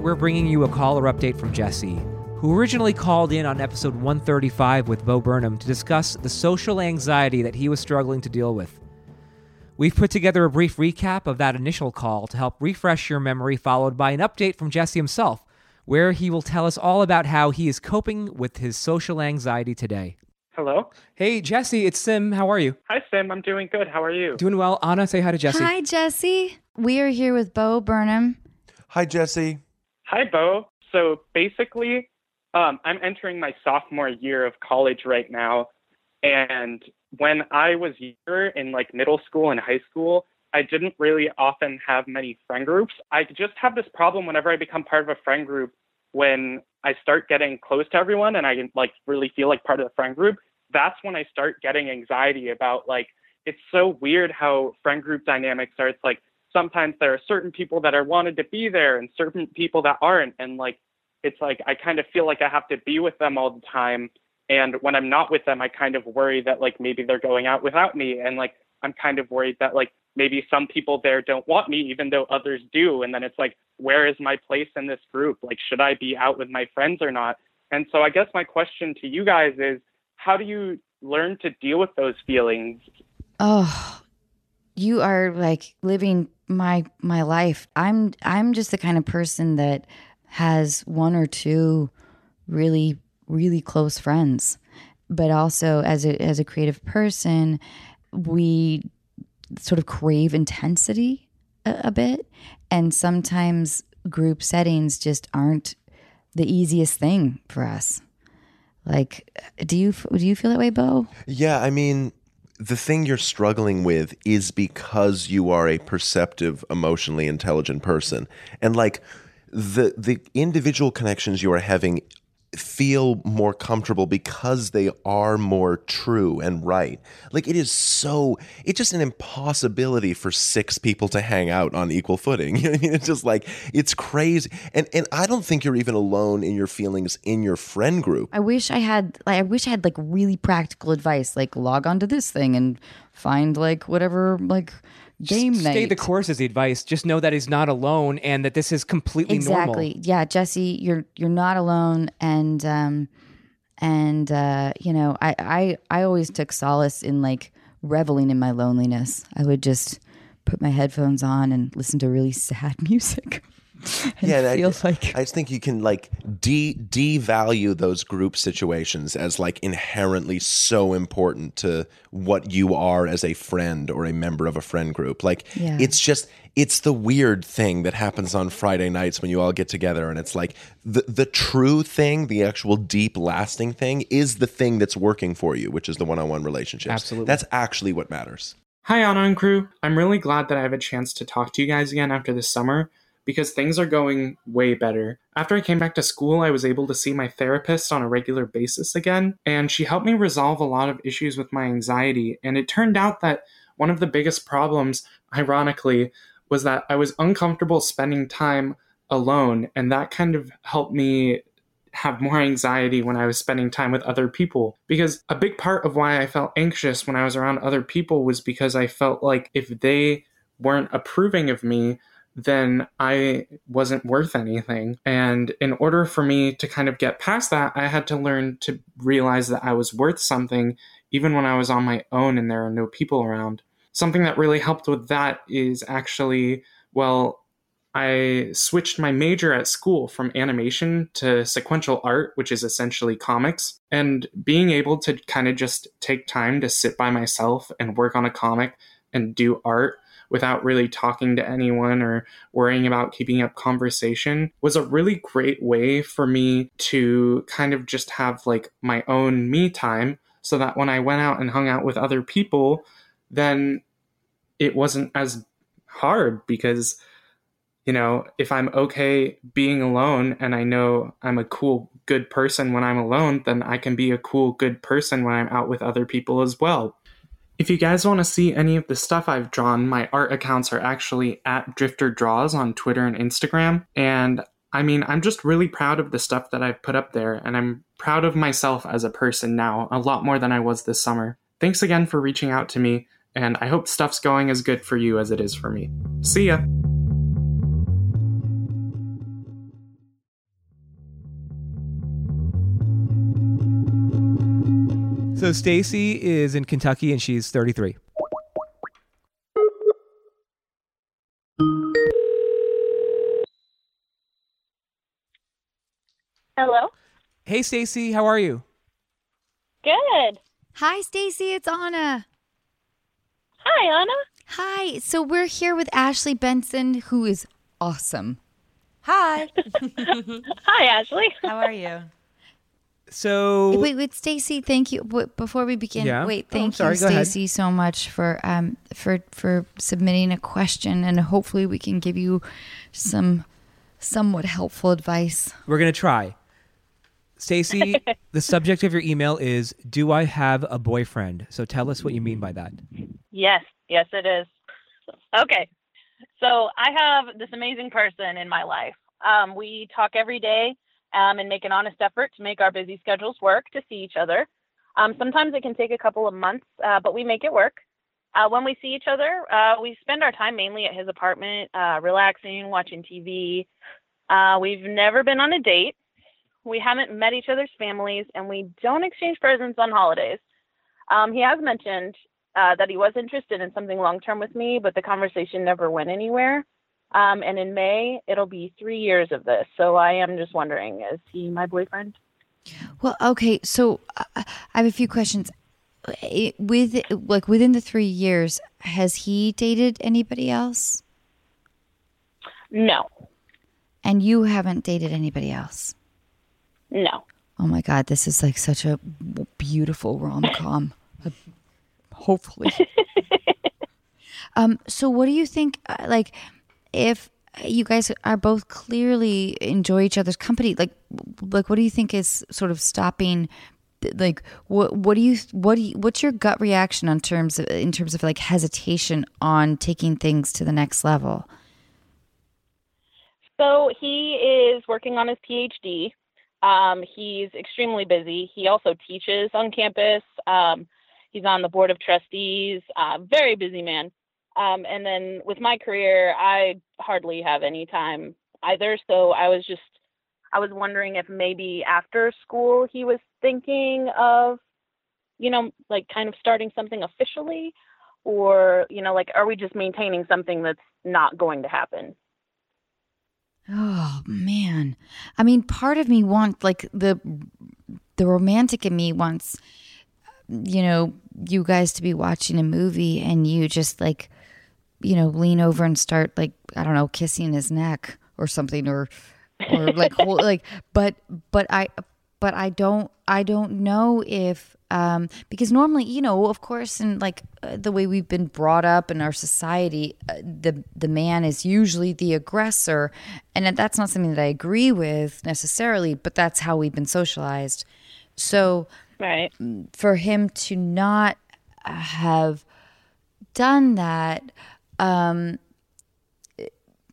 Today, we're bringing you a caller update from Jesse, who originally called in on episode 135 with Bo Burnham to discuss the social anxiety that he was struggling to deal with. We've put together a brief recap of that initial call to help refresh your memory, followed by an update from Jesse himself, where he will tell us all about how he is coping with his social anxiety today. Hello. Hey, Jesse, it's Sim. How are you? Hi, Sim. I'm doing good. How are you? Doing well. Anna, say hi to Jesse. Hi, Jesse. We are here with Bo Burnham. Hi, Jesse. Hi, Bo. So basically, um, I'm entering my sophomore year of college right now, and when I was younger in like middle school and high school, I didn't really often have many friend groups. I just have this problem whenever I become part of a friend group when I start getting close to everyone and I like really feel like part of the friend group. That's when I start getting anxiety about like it's so weird how friend group dynamics are. It's like sometimes there are certain people that are wanted to be there and certain people that aren't and like it's like I kind of feel like I have to be with them all the time and when I'm not with them, I kind of worry that like maybe they're going out without me. And like I'm kind of worried that like maybe some people there don't want me, even though others do. And then it's like, where is my place in this group? Like, should I be out with my friends or not? And so I guess my question to you guys is how do you learn to deal with those feelings? Oh, you are like living my my life. I'm I'm just the kind of person that has one or two really really close friends. But also as a as a creative person, we sort of crave intensity a, a bit, and sometimes group settings just aren't the easiest thing for us. Like, do you do you feel that way, Bo? Yeah, I mean, the thing you're struggling with is because you are a perceptive, emotionally intelligent person, and like the the individual connections you are having feel more comfortable because they are more true and right. Like it is so it's just an impossibility for six people to hang out on equal footing. You know I mean? It's just like it's crazy. And and I don't think you're even alone in your feelings in your friend group. I wish I had like I wish I had like really practical advice, like log on to this thing and find like whatever like game Stay night. the course is the advice. Just know that he's not alone and that this is completely normal. exactly normal. yeah jesse you're you're not alone and um and uh you know I, I i always took solace in like reveling in my loneliness i would just put my headphones on and listen to really sad music yeah, and feel I, like I just think you can like de devalue those group situations as like inherently so important to what you are as a friend or a member of a friend group. Like Yeah. it's just it's the weird thing that happens on Friday nights when you all get together and it's like the the true thing, the actual deep lasting thing is the thing that's working for you, which is the one-on-one relationship. Absolutely. That's actually what matters. Hi, Anna and crew. I'm really glad that I have a chance to talk to you guys again after this summer because things are going way better. After I came back to school, I was able to see my therapist on a regular basis again, and she helped me resolve a lot of issues with my anxiety. And it turned out that one of the biggest problems, ironically, was that I was uncomfortable spending time alone, and that kind of helped me have more anxiety when I was spending time with other people. Because a big part of why I felt anxious when I was around other people was because I felt like if they weren't approving of me, then I wasn't worth anything. And in order for me to kind of get past that, I had to learn to realize that I was worth something even when I was on my own and there are no people around. Something that really helped with that is actually, well, I switched my major at school from animation to sequential art, which is essentially comics. And being able to kind of just take time to sit by myself and work on a comic and do art without really talking to anyone or worrying about keeping up conversation was a really great way for me to kind of just have like my own me time so that when I went out and hung out with other people, then it wasn't as hard because you know, if I'm okay being alone and I know I'm a cool, good person when I'm alone, then I can be a cool, good person when I'm out with other people as well. If you guys want to see any of the stuff I've drawn, my art accounts are actually at Drifter Draws on Twitter and Instagram. And I mean, I'm just really proud of the stuff that I've put up there, and I'm proud of myself as a person now, a lot more than I was this summer. Thanks again for reaching out to me, and I hope stuff's going as good for you as it is for me. See ya! So Stacy is in Kentucky and she's 33. Hello. Hey Stacy, how are you? Good. Hi, Stacy. It's Anna. Hi, Anna. Hi. So we're here with Ashley Benson, who is awesome. Hi. Hi, Ashley. How are you? So Wait, wait, Stacy. Thank you. Wait, before we begin, Yeah? wait, Oh, thank sorry, you. Stacy, so much for um for for submitting a question, and hopefully we can give you some somewhat helpful advice. we're gonna try. Stacy, the subject of your email is Do I have a boyfriend? So tell us what you mean by that. Yes, yes, it is. Okay. So I have this amazing person in my life. Um, we talk every day um, and make an honest effort to make our busy schedules work to see each other. Um, sometimes it can take a couple of months, uh, but we make it work. Uh, when we see each other, uh, we spend our time mainly at his apartment, uh, relaxing, watching TV. Uh, we've never been on a date. We haven't met each other's families, and we don't exchange presents on holidays. Um, he has mentioned uh, that he was interested in something long term with me, but the conversation never went anywhere. Um, and in May, it'll be three years of this. So I am just wondering, is he my boyfriend? Well, okay, so uh, I have a few questions. With like within the three years, has he dated anybody else? No, And you haven't dated anybody else? no. Oh my God, this is like such a beautiful rom com. Hopefully. um. So, what do you think? uh, Like, if you guys are both clearly enjoy each other's company, like, like, what do you think is sort of stopping? Like, what what do you what do you, what's your gut reaction on terms of in terms of like hesitation on taking things to the next level? So he is working on his PhD. Um, he's extremely busy. He also teaches on campus. Um, he's on the board of trustees. Uh, very busy man. Um, and then with my career, I hardly have any time either. So I was just, I was wondering if maybe after school he was thinking of, you know, like kind of starting something officially, or you know, like are we just maintaining something that's not going to happen? Oh man. I mean, part of me wants like the the romantic in me wants you know, you guys to be watching a movie and you just like you know, lean over and start like I don't know, kissing his neck or something or or like hold, like but but I but I don't I don't know if um because normally you know of course in like uh, the way we've been brought up in our society uh, the the man is usually the aggressor and that's not something that I agree with necessarily but that's how we've been socialized so Right. for him to not have done that um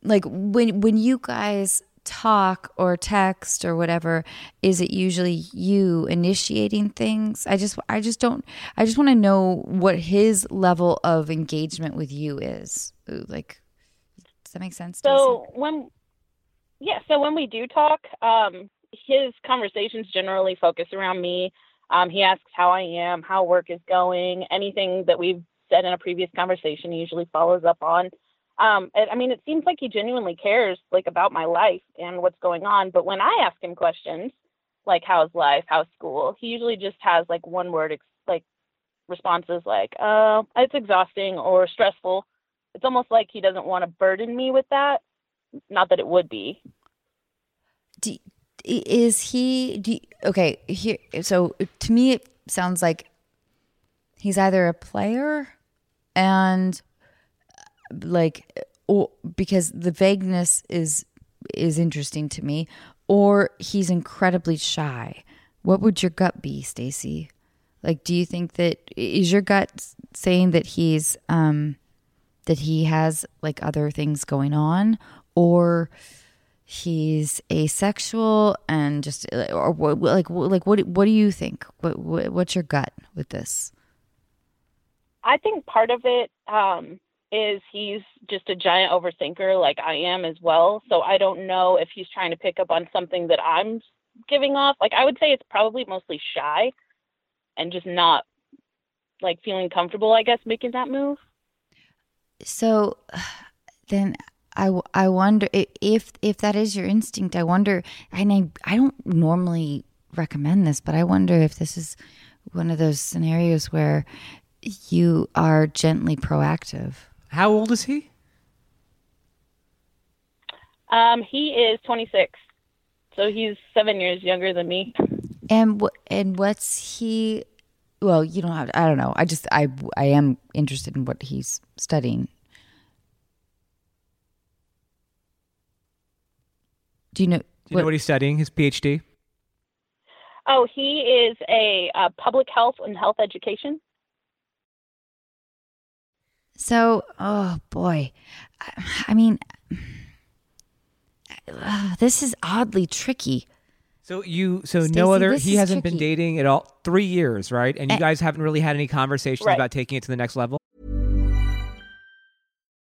like when when you guys talk or text or whatever is it usually you initiating things i just i just don't i just want to know what his level of engagement with you is Ooh, like does that make sense Stacey? So when, yeah, so when we do talk, um, his conversations generally focus around me. Um, he asks how I am, how work is going, anything that we've said in a previous conversation. He usually follows up on. Um, I mean, it seems like he genuinely cares, like about my life and what's going on. But when I ask him questions, like how's life, how's school, he usually just has like one word, ex- like responses like, "Uh, it's exhausting" or "stressful." It's almost like he doesn't want to burden me with that. Not that it would be. do, is he do okay here so to me it sounds like he's either a player and like or because the vagueness is is interesting to me or he's incredibly shy. What would your gut be stacy? Like do you think that is your gut saying that he's um that he has like other things going on? Or he's asexual and just or what like like what what do you think? What, what what's your gut with this I think part of it um, is he's just a giant overthinker, like I am as well. So I don't know if he's trying to pick up on something that I'm giving off. Like I would say it's probably mostly shy. and just not like feeling comfortable, I guess, making that move. So then I, I wonder if if that is your instinct. I wonder, and I I don't normally recommend this, but I wonder if this is one of those scenarios where you are gently proactive. How old is he? Um, he is 26, so he's seven years younger than me. And wh- and what's he? Well, you don't have. I don't know. I just I I am interested in what he's studying. Do you know? Do you know what he's studying? His PhD. Oh, he is a uh, public health and health education. So, oh boy, I, I mean, uh, this is oddly tricky. So you, so Stacey, no other. He hasn't been dating at all. Three years, right? And you Eh. guys haven't really had any conversations Right. about taking it to the next level.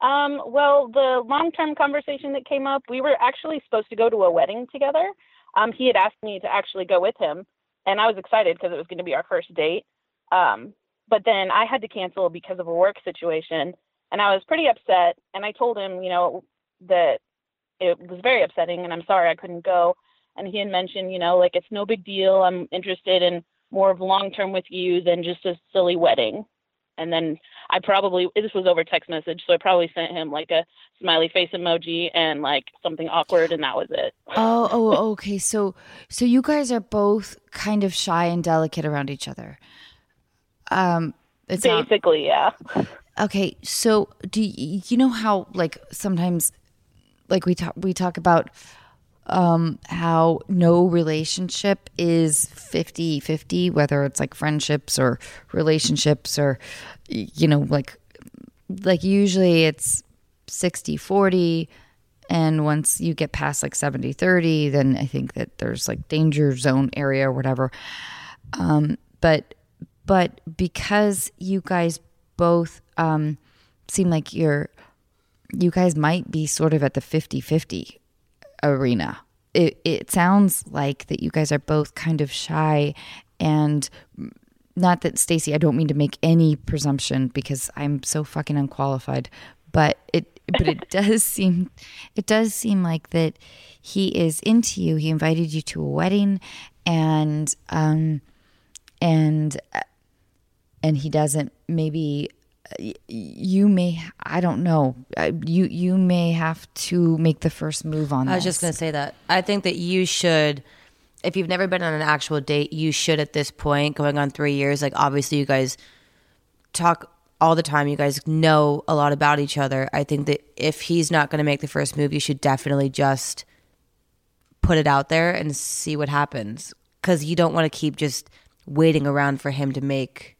Um, well, the long-term conversation that came up, we were actually supposed to go to a wedding together. Um, he had asked me to actually go with him, and I was excited because it was going to be our first date. Um, but then I had to cancel because of a work situation, and I was pretty upset. And I told him, you know, that it was very upsetting, and I'm sorry I couldn't go. And he had mentioned, you know, like it's no big deal. I'm interested in more of long-term with you than just a silly wedding. And then I probably this was over text message, so I probably sent him like a smiley face emoji and like something awkward, and that was it. Oh, oh, okay. So, so you guys are both kind of shy and delicate around each other. Um, it's not, Basically, yeah. okay. So, do you, you know how like sometimes, like we talk we talk about um how no relationship is 50-50 whether it's like friendships or relationships or you know like like usually it's 60-40 and once you get past like 70-30 then i think that there's like danger zone area or whatever. Um but but because you guys both um seem like you're you guys might be sort of at the 50-50 arena. It it sounds like that you guys are both kind of shy and not that Stacy, I don't mean to make any presumption because I'm so fucking unqualified, but it but it does seem it does seem like that he is into you. He invited you to a wedding and um and and he doesn't maybe you may i don't know you you may have to make the first move on that. I was this. just going to say that. I think that you should, if you've never been on an actual date, you should at this point, going on three years, like obviously you guys talk all the time. You guys know a lot about each other. I think that if he's not going to make the first move, you should definitely just put it out there and see what happens. Because you don't want to keep just waiting around for him to make.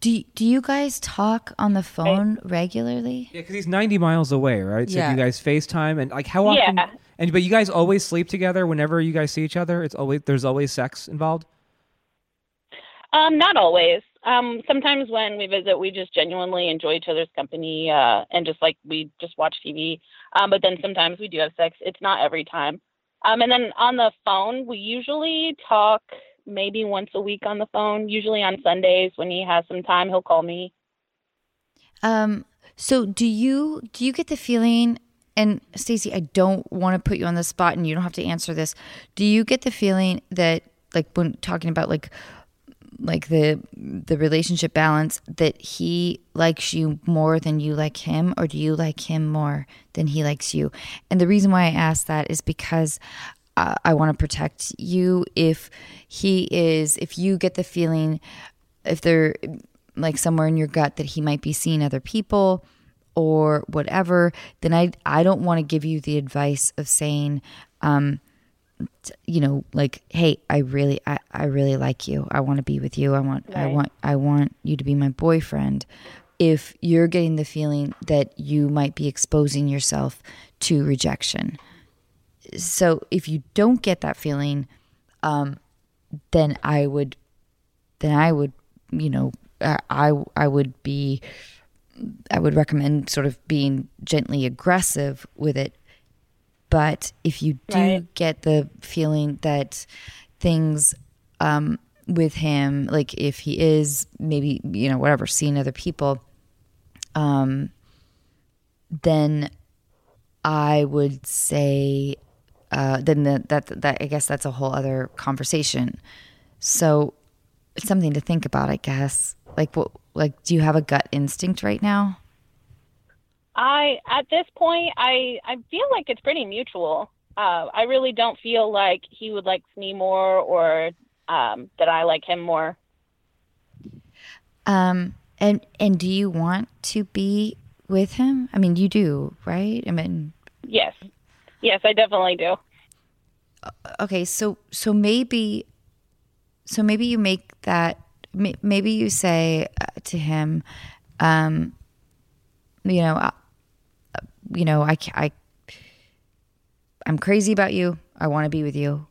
Do, do you guys talk on the phone regularly Yeah, because he's 90 miles away, right? So Yeah. you guys FaceTime and like how often? Yeah. And but you guys always sleep together whenever you guys see each other. It's always there's always sex involved. Um, not always. Um, sometimes when we visit, we just genuinely enjoy each other's company uh, and just like we just watch TV. Um, but then sometimes we do have sex. It's not every time. Um, and then on the phone, we usually talk maybe once a week on the phone. Usually on Sundays when he has some time, he'll call me. um so do you do you get the feeling and Stacey, I don't want to put you on the spot and you don't have to answer this. Do you get the feeling that like when talking about like like the the relationship balance that he likes you more than you like him or do you like him more than he likes you and the reason why i ask that is because i want to protect you if he is if you get the feeling if they're like somewhere in your gut that he might be seeing other people or whatever then i i don't want to give you the advice of saying um t- you know, like, hey, I really, I, I really like you. I want to be with you. I want, I want, I want you to be my boyfriend. If you're getting the feeling that you might be exposing yourself to rejection, so if you don't get that feeling, um, then I would, then I would, you know, uh, I I would be, I would recommend sort of being gently aggressive with it. But if you do Right. get the feeling that things um, with him, like if he is maybe you know whatever seeing other people, um, then I would say uh, then the, that that I guess that's a whole other conversation. So it's something to think about, I guess. Like what? Like, do you have a gut instinct right now? I at this point I I feel like it's pretty mutual. Uh, I really don't feel like he would like me more or um, that I like him more. Um, and and do you want to be with him? I mean, you do, right? I mean, Yes, yes, I definitely do. Okay, so so maybe, so maybe you make that. Maybe you say uh, to him, um, you know, uh, you know, I, I, I'm crazy about you. I want to be with you,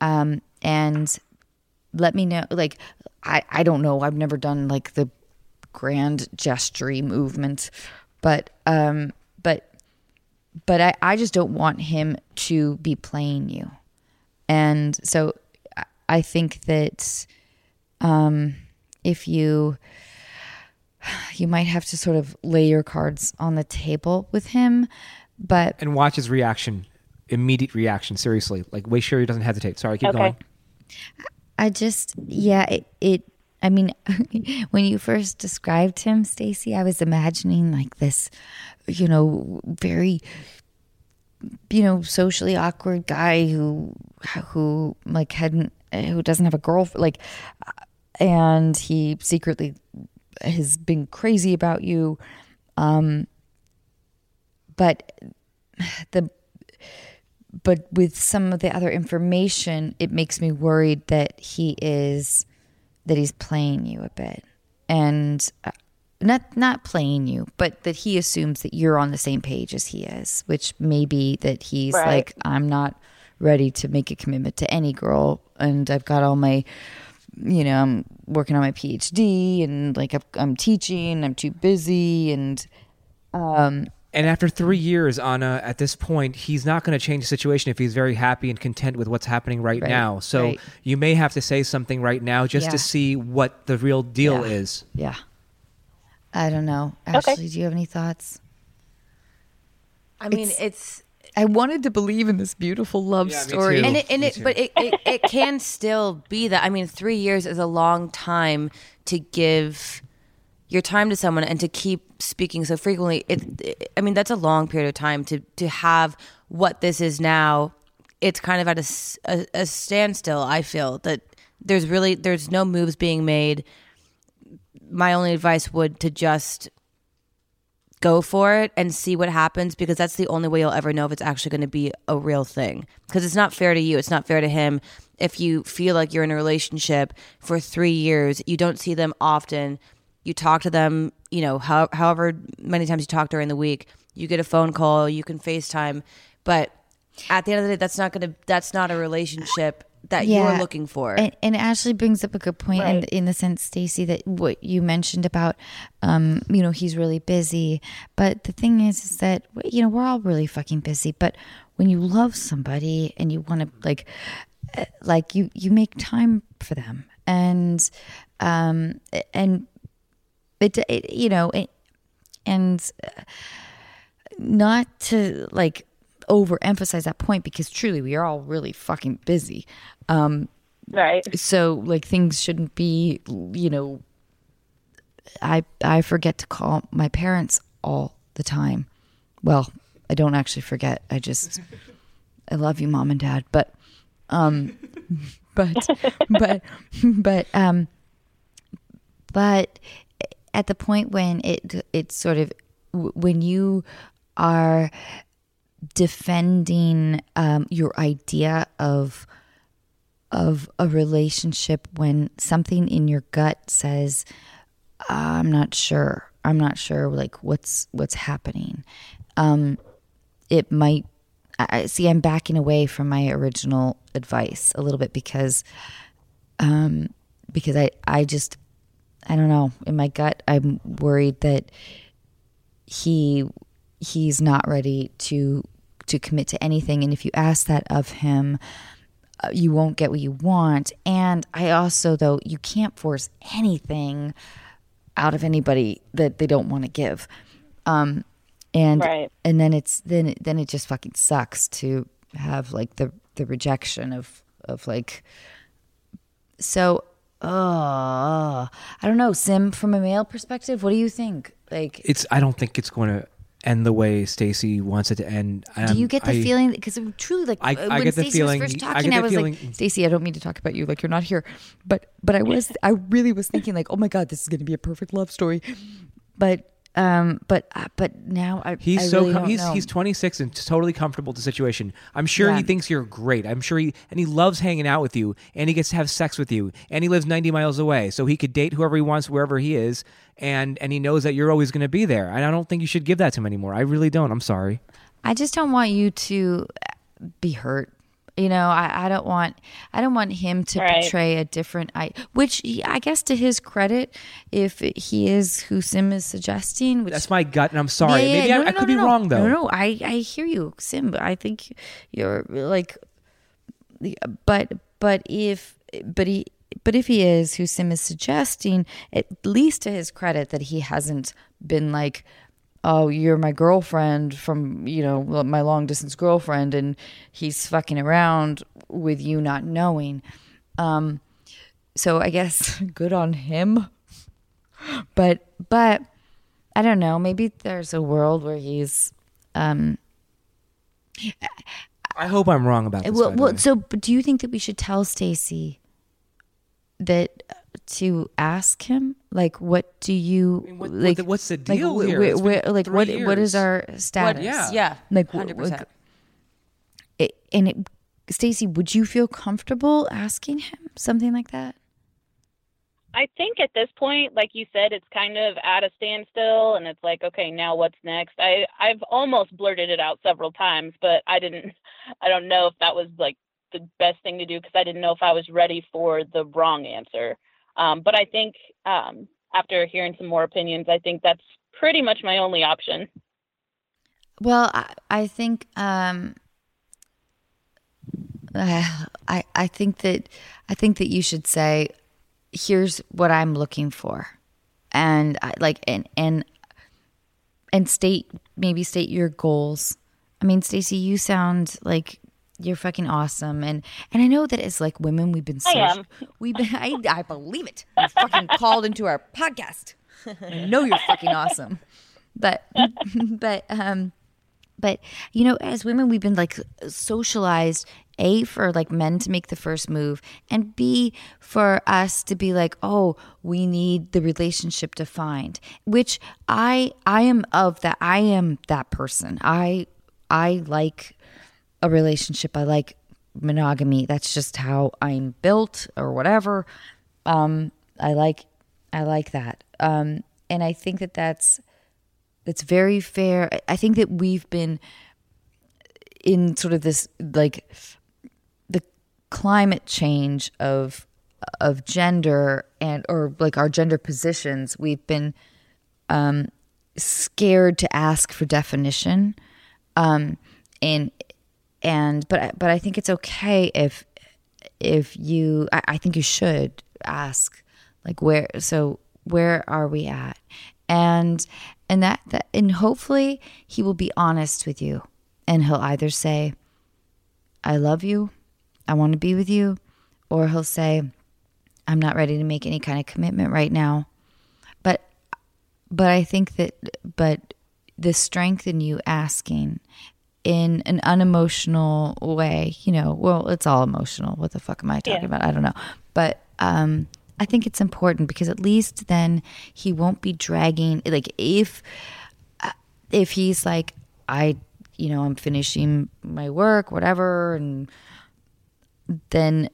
um, and let me know. Like, I, I don't know. I've never done like the grand gestury movement, but, um, but, but I, I just don't want him to be playing you. And so I- I think that um, if you you might have to sort of lay your cards on the table with him, but And watch his reaction, immediate reaction. Seriously, like make sure he doesn't hesitate. Sorry, keep Okay. going. I just yeah it, it I mean when you first described him Stacy I was imagining like this you know very you know socially awkward guy who who like hadn't who doesn't have a girlfriend like and he secretly has been crazy about you. Um but the but with some of the other information it makes me worried that he is that he's playing you a bit. And uh, not not playing you but that he assumes that you're on the same page as he is which may be that he's Right. like i'm not ready to make a commitment to any girl and i've got all my you know i'm working on my phd and like i'm, I'm teaching i'm too busy and um And after three years, Anna, at this point, he's not going to change the situation if he's very happy and content with what's happening right, Right, now. So right. you may have to say something right now just Yeah. to see what the real deal Yeah. is. Yeah. I don't know. Ashley, do you have any thoughts? I mean, It's- it's I wanted to believe in this beautiful love Yeah, me story. too. and it, and Me it too. but it, it, it can still be that i mean three years is a long time to give your time to someone and to keep speaking so frequently it, it- i mean that's a long period of time to to have what this is now it's kind of at a a standstill i feel that there's really there's no moves being made my only advice would to just go for it and see what happens because that's the only way you'll ever know if it's actually going to be a real thing. Because it's not fair to you, it's not fair to him. If you feel like you're in a relationship for three years, you don't see them often, you talk to them, you know, how, however many times you talk during the week, you get a phone call, you can FaceTime, but at the end of the day, that's not going to, that's not a relationship that Yeah. you're looking for. And, and Ashley brings up a good point in, Right. in the sense, Stacy, that what you mentioned about, um, you know, he's really busy. But the thing is, is that, you know, we're all really fucking busy. But when you love somebody and you want to, like, uh, like you, you make time for them. And, um, and it, it you know, it, and uh, not to like overemphasize that point because truly we are all really fucking busy. Um, Right. so like things shouldn't be, you know, I I forget to call my parents all the time. Well, I don't actually forget. I just I love you, mom and dad, but um but but but um but at the point when it it's sort of when you are defending um, your idea of of a relationship when something in your gut says i'm not sure. I'm not sure like what's what's happening. Um it might i see i'm backing away from my original advice a little bit because um because i i just i don't know. In my gut i'm worried that he he's not ready to to commit to anything and if you ask that of him uh, you won't get what you want and i also though you can't force anything out of anybody that they don't want to give um and Right. and then it's then it, then it just fucking sucks to have like the the rejection of of like so uh i don't know sim from a male perspective what do you think like It's. I don't think it's going to end the way Stacy wants it to end. do you Um, get the I- feeling because truly like I- uh, I when Stacy was first I talking get I, was feeling- like Stacy, I don't mean to talk about you like you're not here but but I was I really was thinking like oh my god this is going to be a perfect love story but um but uh, but now I He's I so really com- he's know. he's 26 and totally comfortable with the situation. I'm sure Yeah. he thinks you're great. I'm sure he and he loves hanging out with you and he gets to have sex with you and he lives 90 miles away so he could date whoever he wants wherever he is and and he knows that you're always going to be there. And I don't think you should give that to him anymore. I really don't. I'm sorry. I just don't want you to be hurt. You know, I, I don't want I don't want him to Right. portray a different I which he- I guess to his credit, if he is who Sim is suggesting, which That's my gut and I'm sorry. Yeah, yeah, Maybe no, I, no, I no, could no, be no. wrong though. No, no, I I hear you, Sim. But I think you're like, but but if but he but if he is who Sim is suggesting, at least to his credit, that he hasn't been like. Oh, you're my girlfriend from, you know, my long distance girlfriend, and he's fucking around with you not knowing. Um, so I guess good on him. But, but I don't know. Maybe there's a world where he's um I hope I'm wrong about this. well, well so but do you think that we should tell Stacy that uh, to ask him like what do you mean, what- what like the- what's the deal wh- here? wh- It's wh- like three what what is our status yeah. Yeah, like wh- hundred wh- percent. it, and it Stacy would you feel comfortable asking him something like that I think at this point, like you said, it's kind of at a standstill, and it's like, okay, now what's next? I I've almost blurted it out several times, but I didn't. I don't know if that was like the best thing to do because I didn't know if I was ready for the wrong answer. Um, but I think um, after hearing some more opinions, I think that's pretty much my only option. Well, I, I think um, I I think that I think that you should say, "Here's what I'm looking for," and I, like and and and state maybe state your goals. I mean, Stacey, you sound like you're fucking awesome, and and I know that as like women, we've been so I am. we've been I, I believe it. You fucking called into our podcast. I know you're fucking awesome, but but um but you know as women we've been like socialized a for like men to make the first move and b for us to be like oh we need the relationship defined which i i am of that i am that person i i like a relationship. I like monogamy. That's just how i'm built or whatever. Um i like i like that. Um and i think that that's that's very fair. I- think that we've been in sort of this like the climate change of of gender and or like our gender positions. We've been um, scared to ask for definition, um, and and but but I think it's okay if if you I, I think you should ask like where so where are we at? And and that, that and hopefully he will be honest with you and he'll either say i love you. I want to be with you or he'll say i'm not ready to make any kind of commitment right now. But but i think that but the strength in you asking in an unemotional way you know well it's all emotional what the fuck am i talking Yeah. about i don't know but um i think it's important because at least then he won't be dragging like if uh, if he's like i you know, I'm finishing my work, whatever, and then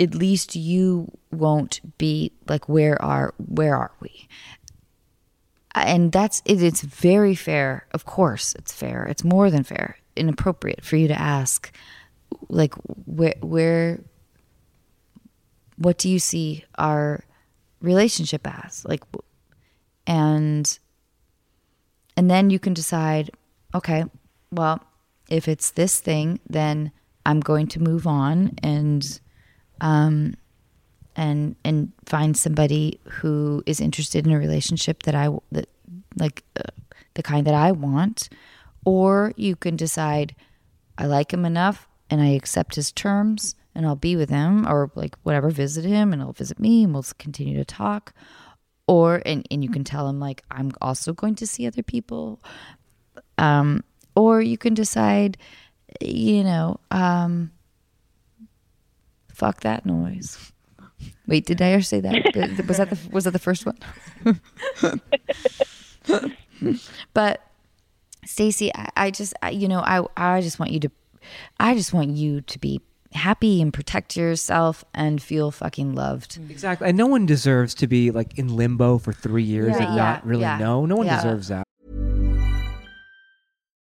at least you won't be like, where are where are we? And that's it, it's very fair. Of course, it's fair. It's more than fair and appropriate for you to ask, like, where where what do you see our relationship as? Like and and then you can decide okay well if it's this thing then i'm going to move on and um and and find somebody who is interested in a relationship that i that like uh, the kind that i want or you can decide i like him enough and i accept his terms and I'll be with him or like whatever, visit him and he'll visit me and we'll continue to talk. Or and, and you can tell him like I'm also going to see other people. Um or you can decide, you know, um fuck that noise. Wait, did I ever say that? was that the was that the first one? but Stacy, I, I just I, you know, I I just want you to I just want you to be happy and protect yourself and feel fucking loved. Exactly. And no one deserves to be like in limbo for three years Yeah, and yeah, not really yeah. know. No one deserves that.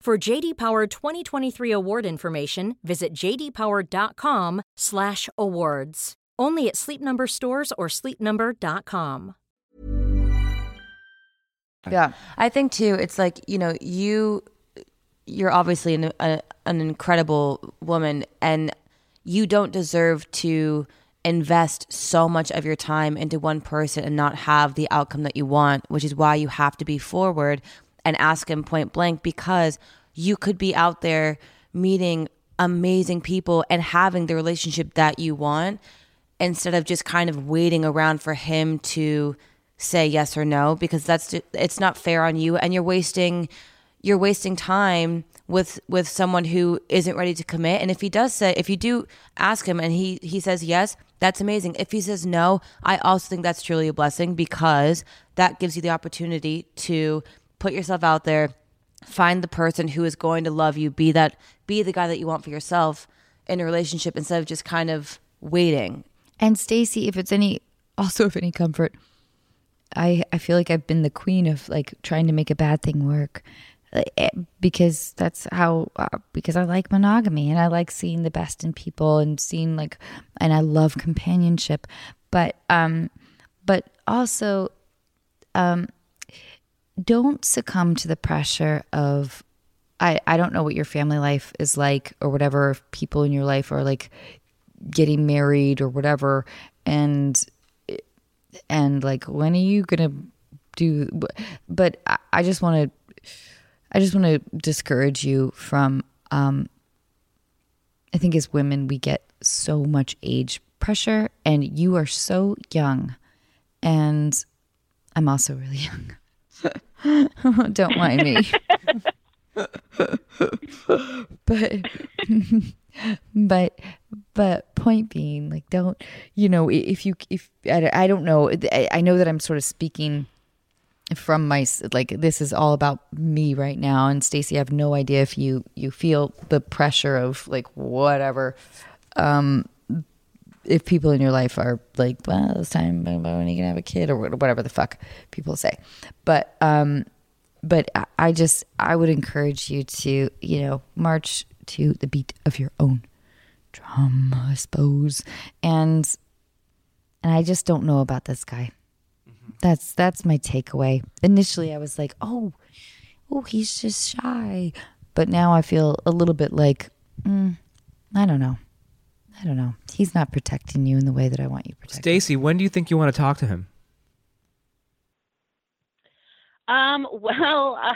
For JD Power 2023 award information, visit jdpower.com/awards. Only at Sleep Number stores or sleepnumber.com. Yeah. I think too. It's like you know you you're obviously an, a, an incredible woman, and you don't deserve to invest so much of your time into one person and not have the outcome that you want. Which is why you have to be forward and ask him point blank because you could be out there meeting amazing people and having the relationship that you want instead of just kind of waiting around for him to say yes or no because that's it's not fair on you and you're wasting you're wasting time with with someone who isn't ready to commit. And if he does say if you do ask him and he he says yes that's amazing. If he says no i also think that's truly a blessing because that gives you the opportunity to put yourself out there find the person who is going to love you be that be the guy that you want for yourself in a relationship instead of just kind of waiting And Stacy, if it's any also if any comfort, I I feel like I've been the queen of like trying to make a bad thing work. Eh, Because that's how, uh, because I like monogamy and I like seeing the best in people and seeing like, and I love companionship. But, um, but also, um, don't succumb to the pressure of I, I don't know what your family life is like or whatever people in your life are like getting married or whatever and and like when are you gonna do but i, I just want to i just want to discourage you from um i think as women we get so much age pressure and you are so young and i'm also really young don't mind me. But but but point being like don't you know if you if i, I don't know I, I know that i'm sort of speaking from my like this is all about me right now and stacy i have no idea if you you feel the pressure of like whatever. Um if people in your life are like well it's time when are you gonna have a kid or whatever the fuck people say but um but I- I just I would encourage you to you know march to the beat of your own drum, I suppose. And and I just don't know about this guy. That's that's my takeaway. Initially, I was like, "Oh, oh, he's just shy," but now I feel a little bit like, mm, I don't know, I don't know. He's not protecting you in the way that I want you protected. Stacy, when do you think you want to talk to him? Um, well, uh,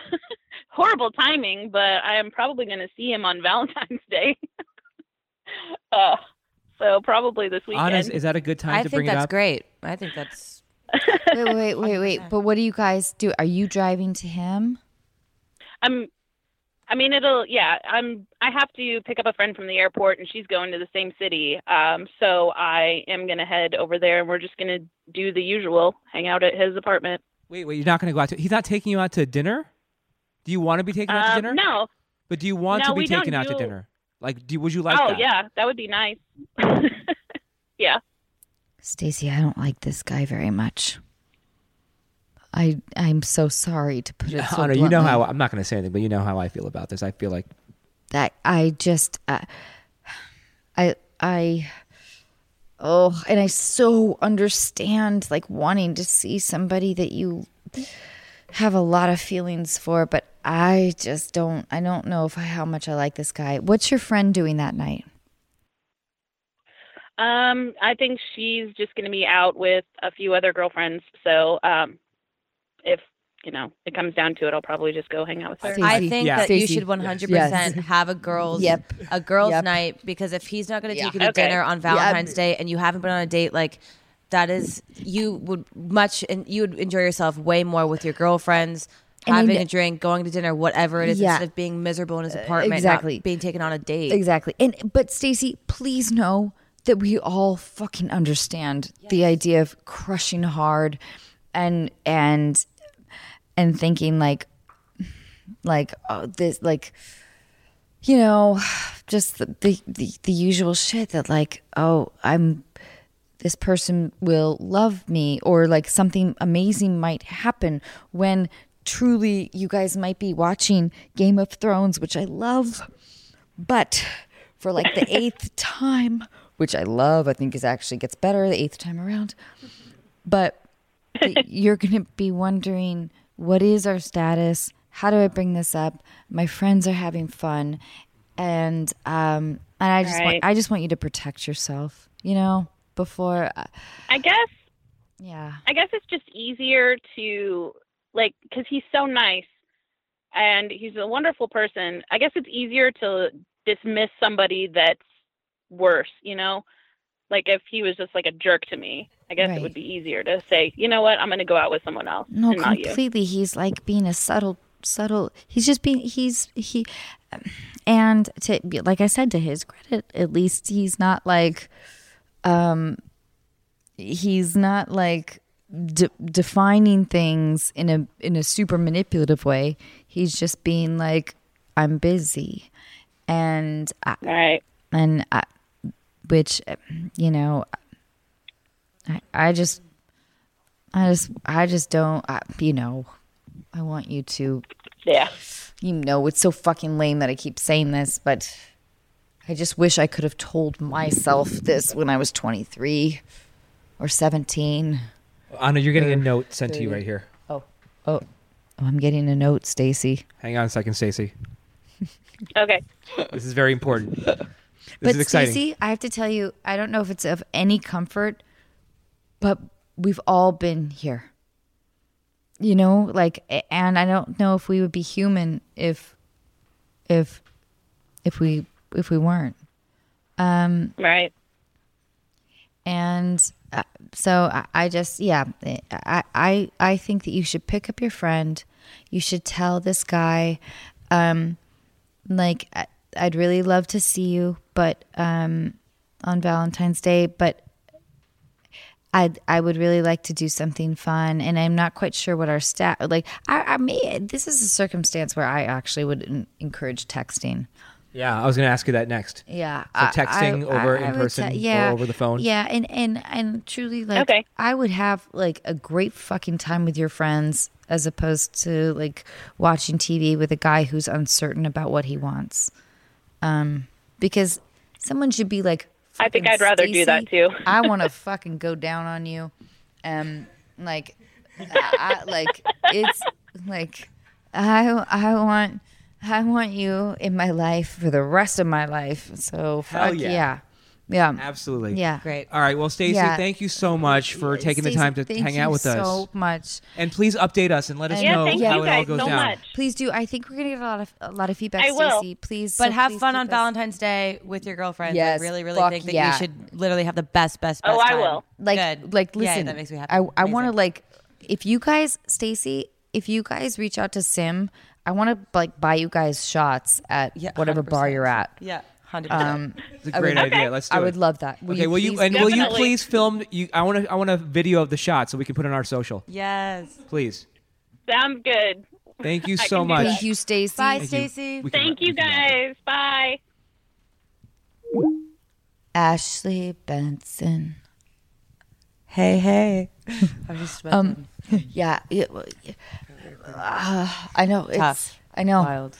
horrible timing, but I am probably going to see him on Valentine's Day. uh, so probably this weekend. Anna, is, is that a good time I to think bring it that's great. I think that's wait, wait, wait, wait. But what do you guys do? Are you driving to him? I'm. I mean, it'll. Yeah, I'm. I have to pick up a friend from the airport, and she's going to the same city. Um, so I am gonna head over there, and we're just gonna do the usual, hang out at his apartment. Wait, wait, you're not going to go out to. He's not taking you out to dinner. Do you want to be taken out to Um, dinner? no. But do you want No, to be taken out to dinner? Like, do would you like oh that? yeah, that would be nice. yeah. Stacy, I don't like this guy very much. I I'm so sorry to put it so Anna, you know how I'm not going to say anything, but you know how I feel about this. I feel like that I just uh, I I oh and I so understand like wanting to see somebody that you have a lot of feelings for but I just don't I don't know if I, how much I like this guy. What's your friend doing that night? Um, I think she's just going to be out with a few other girlfriends. So, um, if you know it comes down to it, I'll probably just go hang out with her. I think Yeah. that you should 100% Yes. have a girls Yep. a girls Yep. night because if he's not going to Yeah. take you to Okay. dinner on Valentine's Day and you haven't been on a date like that is you would much and you would enjoy yourself way more with your girlfriends And having you a drink, going to dinner, whatever it is, Yeah. instead of being miserable in his apartment, exactly. not being taken on a date. Exactly. And but Stacy, please know that we all fucking understand the idea of crushing hard and and and thinking like like oh this like you know just the the, the, the usual shit that like oh I'm this person will love me or like something amazing might happen when truly you guys might be watching Game of Thrones which I love but for like the eighth time, which I love, I think is actually gets better the eighth time around. But you're going to be wondering what is our status? How do I bring this up? My friends are having fun, and um, and I just want I just want you to protect yourself, you know, before. Uh, I guess yeah, I guess it's just easier to like because he's so nice and he's a wonderful person. I guess it's easier to dismiss somebody that's worse, you know? Like if he was just like a jerk to me, I guess Right. it would be easier to say, you know what, I'm going to go out with someone else no, and not you. completely. He's like being a subtle, subtle. He's just being. He's he, and to like I said, to his credit, at least he's not like, um, he's not like de- defining things in a in a super manipulative way. He's just being like, I'm busy, and I, Right. and I, which eh, you know I, I just i just i just don't I, you know i want you to Yeah. you know it's so fucking lame that i keep saying this but i just wish i could have told myself this when i was 23 or 17 Anna, you're getting a note sent to you right here. oh oh oh i'm getting a note stacy Hang on a second, Stacy. Okay. This is very important. This but is exciting. Stacey, I have to tell you, I don't know if it's of any comfort, but we've all been here. You know, like, and I don't know if we would be human if, if, if we if we weren't. Um, Right. and uh, so I, I just yeah I, I i think that you should pick up your friend you should tell this guy um like I, i'd really love to see you but um on valentine's day but I I would really like to do something fun, and I'm not quite sure what our staff like. I, I may this is a circumstance where I actually would en- encourage texting. Yeah, I was going to ask you that next. Yeah. So texting I- over I in person te- yeah, or over the phone. Yeah, and and and truly, like, Okay. I would have like a great fucking time with your friends as opposed to like watching TV with a guy who's uncertain about what he wants. Um, because someone should be like. I think I'd rather do that too." I want to fucking go down on you, um, like, I, I- like it's like I I want I want you in my life for the rest of my life. So Hell fuck yeah. yeah, yeah, Absolutely. yeah. Great. All right. Well, Stacey, Yeah. thank you so much for taking the Stacey, time to thank hang you out with us. so much. And please update us and let us Yeah, know thank how you it all guys goes so down. much. Please do. I think we're gonna get a lot of a lot of feedback, I will. Stacey. Please, But so have please fun keep on us- Valentine's Day with your girlfriends. Yes, I really, really fuck think that yeah. you should literally have the best, best, oh, best Oh, I time. will. like Good. like Yay, listen that makes me happy. i, I want to Amazing. like if you guys stacy if you guys reach out to sim i want to like buy you guys shots at Yeah, whatever bar 100%. you're at Yeah, hundred um It's a great idea. Let's do i it. would love that will Okay, will you please- and will you please film you I want to I want a video of the shot so we can put it on our social. Yes. Please. Sounds good. Thank you so much. that. thank you stacy Bye, Thank you. Stacey. We can- Thank you can wrap it. guys. Bye. ashley benson Hey, hey. I'm just um yeah, it, uh, i know it's Tough. i know wild.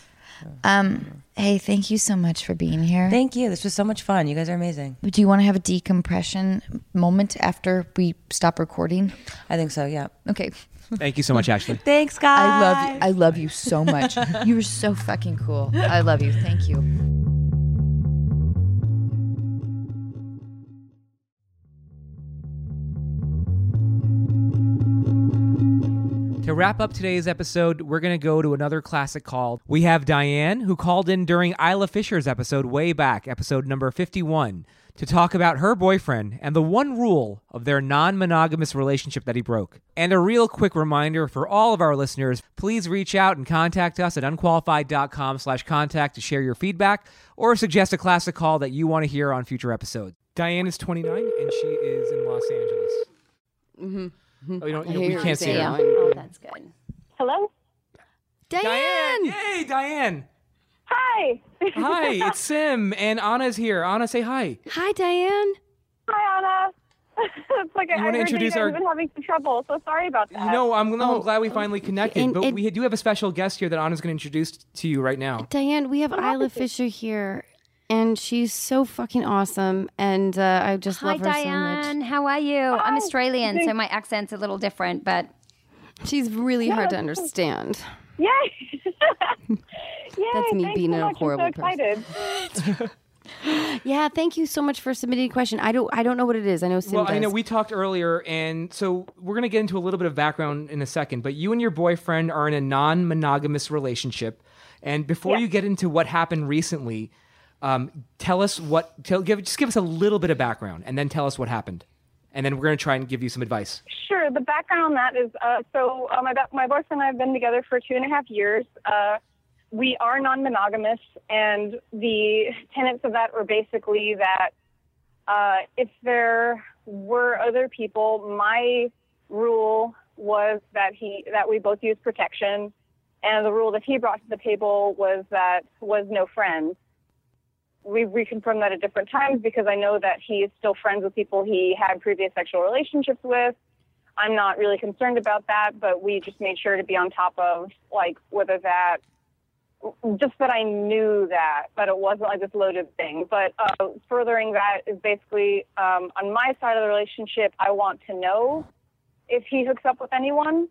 um hey thank you so much for being here Thank you. This was so much fun. You guys are amazing. do you want to have a decompression moment after we stop recording I think so. Yeah. okay Thank you so much, Ashley. Thanks, guys. I love you. I love you so much. you were so fucking cool. I love you. Thank you. To wrap up today's episode, we're going to go to another classic call. We have Diane, who called in during Isla Fisher's episode way back, episode number 51, to talk about her boyfriend and the one rule of their non monogamous relationship that he broke. And a real quick reminder for all of our listeners please reach out and contact us at unqualified.com slash contact to share your feedback or suggest a classic call that you want to hear on future episodes. Diane is 29 and she is in Los Angeles. Mm-hmm. Mm-hmm. Oh, you don't, you, we can't see her. Oh, oh, that's good. Hello. Diane! Yay, Diane! Hi. Hi, it's Sim, and Anna's here. Anna, say hi. Hi, Diane. Hi, Anna. it's like I wanna introduce our- have been having some trouble, so sorry about that. You know, I'm, no, Oh, I'm glad we finally connected, and but it- we do have a special guest here that Anna's going to introduce to you right now. Diane, we have oh, Isla Fisher here, and she's so fucking awesome, and uh, I just Hi, love her Diane. So much. How are you? I'm Australian, so my accent's a little different, but. She's really hard to understand. Yay! Yay! That's me thanks being so a much. horrible I'm so excited. Yeah, thank you so much for submitting a question. I don't, I don't know what it is. I know Sim Well, does. I know we talked earlier, and so we're going to get into a little bit of background in a second, but you and your boyfriend are in a non monogamous relationship. And before you get into what happened recently, um, tell us what, tell, give, just give us a little bit of background and then tell us what happened. And then we're going to try and give you some advice. Sure. The background on that is uh, so uh, my my boyfriend and I have been together for two and a half years. Uh, we are non-monogamous, and the tenets of that were basically that uh, if there were other people, my rule was that he that we both use protection, and the rule that he brought to the table was that was no friends. We reconfirmed that at different times because I know that he is still friends with people he had previous sexual relationships with. I'm not really concerned about that, but we just made sure to be on top of like whether that just that I knew that, but it wasn't like this loaded thing. But uh, furthering that is basically um, on my side of the relationship, I want to know if he hooks up with anyone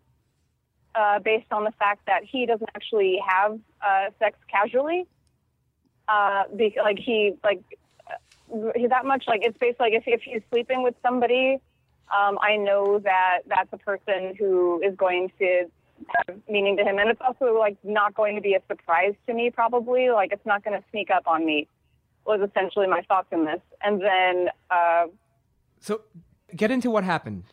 uh, based on the fact that he doesn't actually have uh, sex casually. Uh, be, like he like uh, he that much like it's basically like if if he's sleeping with somebody, um, I know that that's a person who is going to have meaning to him, and it's also like not going to be a surprise to me. Probably like it's not going to sneak up on me. Was essentially my thoughts in this, and then uh, So get into what happened,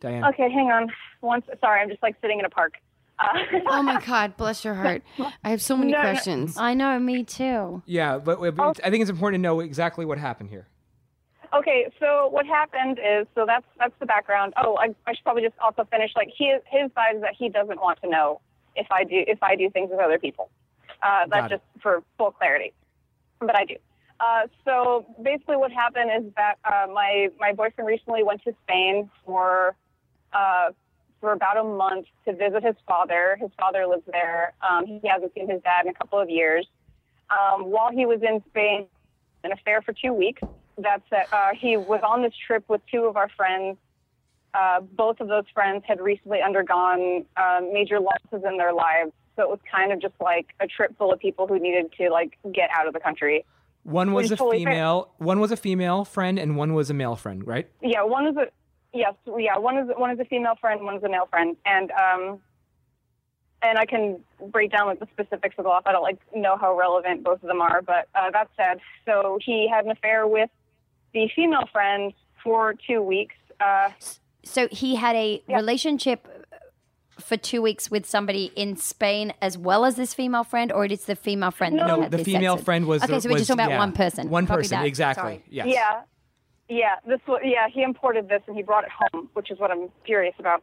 Diane. okay, hang on. Once, sorry, I'm just like sitting in a park. Uh, oh my God, bless your heart. I have so many No, no. questions. I know, me too. Yeah, but, but Oh. I think it's important to know exactly what happened here. Okay, so what happened is, so that's that's the background. Oh, I, I should probably just also finish. Like his his side is that he doesn't want to know if I do if I do things with other people. Uh, that's just for full clarity, but I do. Uh, so basically, what happened is that uh, my my boyfriend recently went to Spain for uh, for about a month to visit his father. His father lives there. Um, he hasn't seen his dad in a couple of years. um, while he was in Spain, an affair for two weeks. That's it. Uh, he was on this trip with two of our friends. Uh, both of those friends had recently undergone uh, major losses in their lives, so it was kind of just like a trip full of people who needed to like get out of the country. One was a totally fair. female. One was a female friend, and one was a male friend. Right? Yeah, one was a yes, yeah, one is one is a female friend, one is a male friend, and um, and I can break down like the specifics of the loss. I don't like know how relevant both of them are, but uh, that said, so he had an affair with the female friend for two weeks. Uh, So he had a relationship for two weeks with somebody in Spain as well as this female friend, or it is the female friend? that No, had the this female sex friend was. Okay, the- so we're just talking about yeah, one person. One Copy person, that. exactly. Sorry. Yes. Yeah, yeah. This was yeah. He imported this and he brought it home, which is what I'm furious about.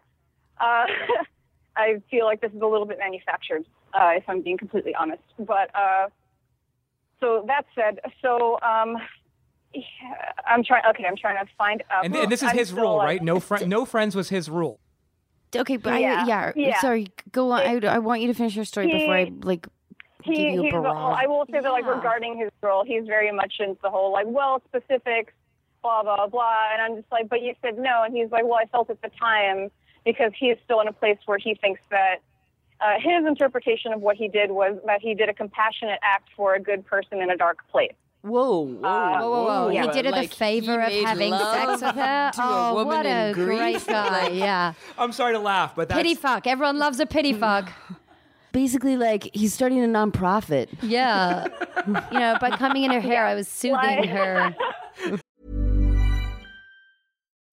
Uh, I feel like this is a little bit manufactured, uh, if I'm being completely honest. But uh, so that said, so um, yeah, I'm trying. Okay, I'm trying to find out. And, and this is I'm his rule, like- right? No friend, no friends was his rule. Okay, but Yeah, I, yeah, yeah. sorry. Go on. I, I want you to finish your story before I like he, give you a he's barrage. I will say that like Yeah. regarding his role, he's very much into the whole like well specifics, blah blah blah, and I'm just like, but you said no, and he's like, well, I felt at the time because he is still in a place where he thinks that uh, his interpretation of what he did was that he did a compassionate act for a good person in a dark place. Whoa, whoa, Uh, Whoa, whoa, whoa! Yeah. He did her Like, the favor of having sex with her. to a oh, woman what a in great guy! yeah, I'm sorry to laugh, but that's pity fuck. Everyone loves a pity fuck. basically like he's starting a nonprofit. Yeah, you know, by coming in her hair, I was soothing Like- her.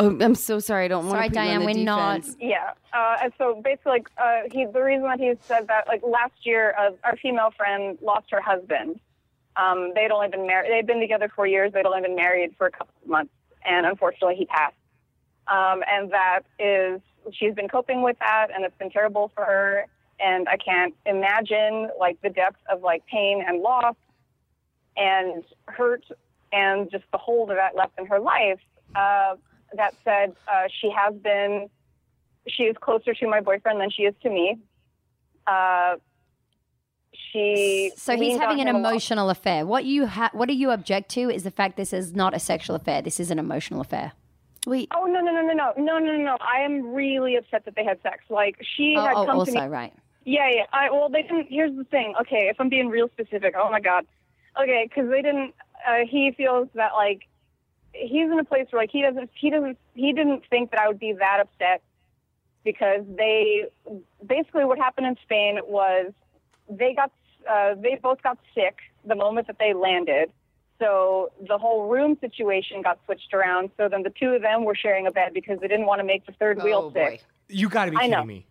Oh, I'm so sorry. I don't want Sorry, to put you Diane, on the we're not- Yeah. Uh, and so basically, like, uh, he, the reason that he said that, like, last year, uh, our female friend lost her husband. Um, they'd only been married, they'd been together for years. They'd only been married for a couple of months. And unfortunately, he passed. Um, and that is, she's been coping with that, and it's been terrible for her. And I can't imagine, like, the depth of, like, pain and loss and hurt and just the hold of that left in her life. Uh, that said, uh, she has been, she is closer to my boyfriend than she is to me. Uh, she So he's having an him a lot. emotional affair. What you ha- what do you object to is the fact this is not a sexual affair. This is an emotional affair. Wait. Oh no no no no no no no no no! I am really upset that they had sex. Like she Oh, had oh, come also to me. right. Yeah, yeah. I, well, they didn't. Here's the thing. Okay, if I'm being real specific, oh my god. Okay, because they didn't. Uh, he feels that like he's in a place where like he doesn't. He doesn't. He didn't think that I would be that upset because they basically what happened in Spain was they got uh, they both got sick the moment that they landed. So the whole room situation got switched around. So then the two of them were sharing a bed because they didn't want to make the third wheel sick. You got to be I kidding know. me.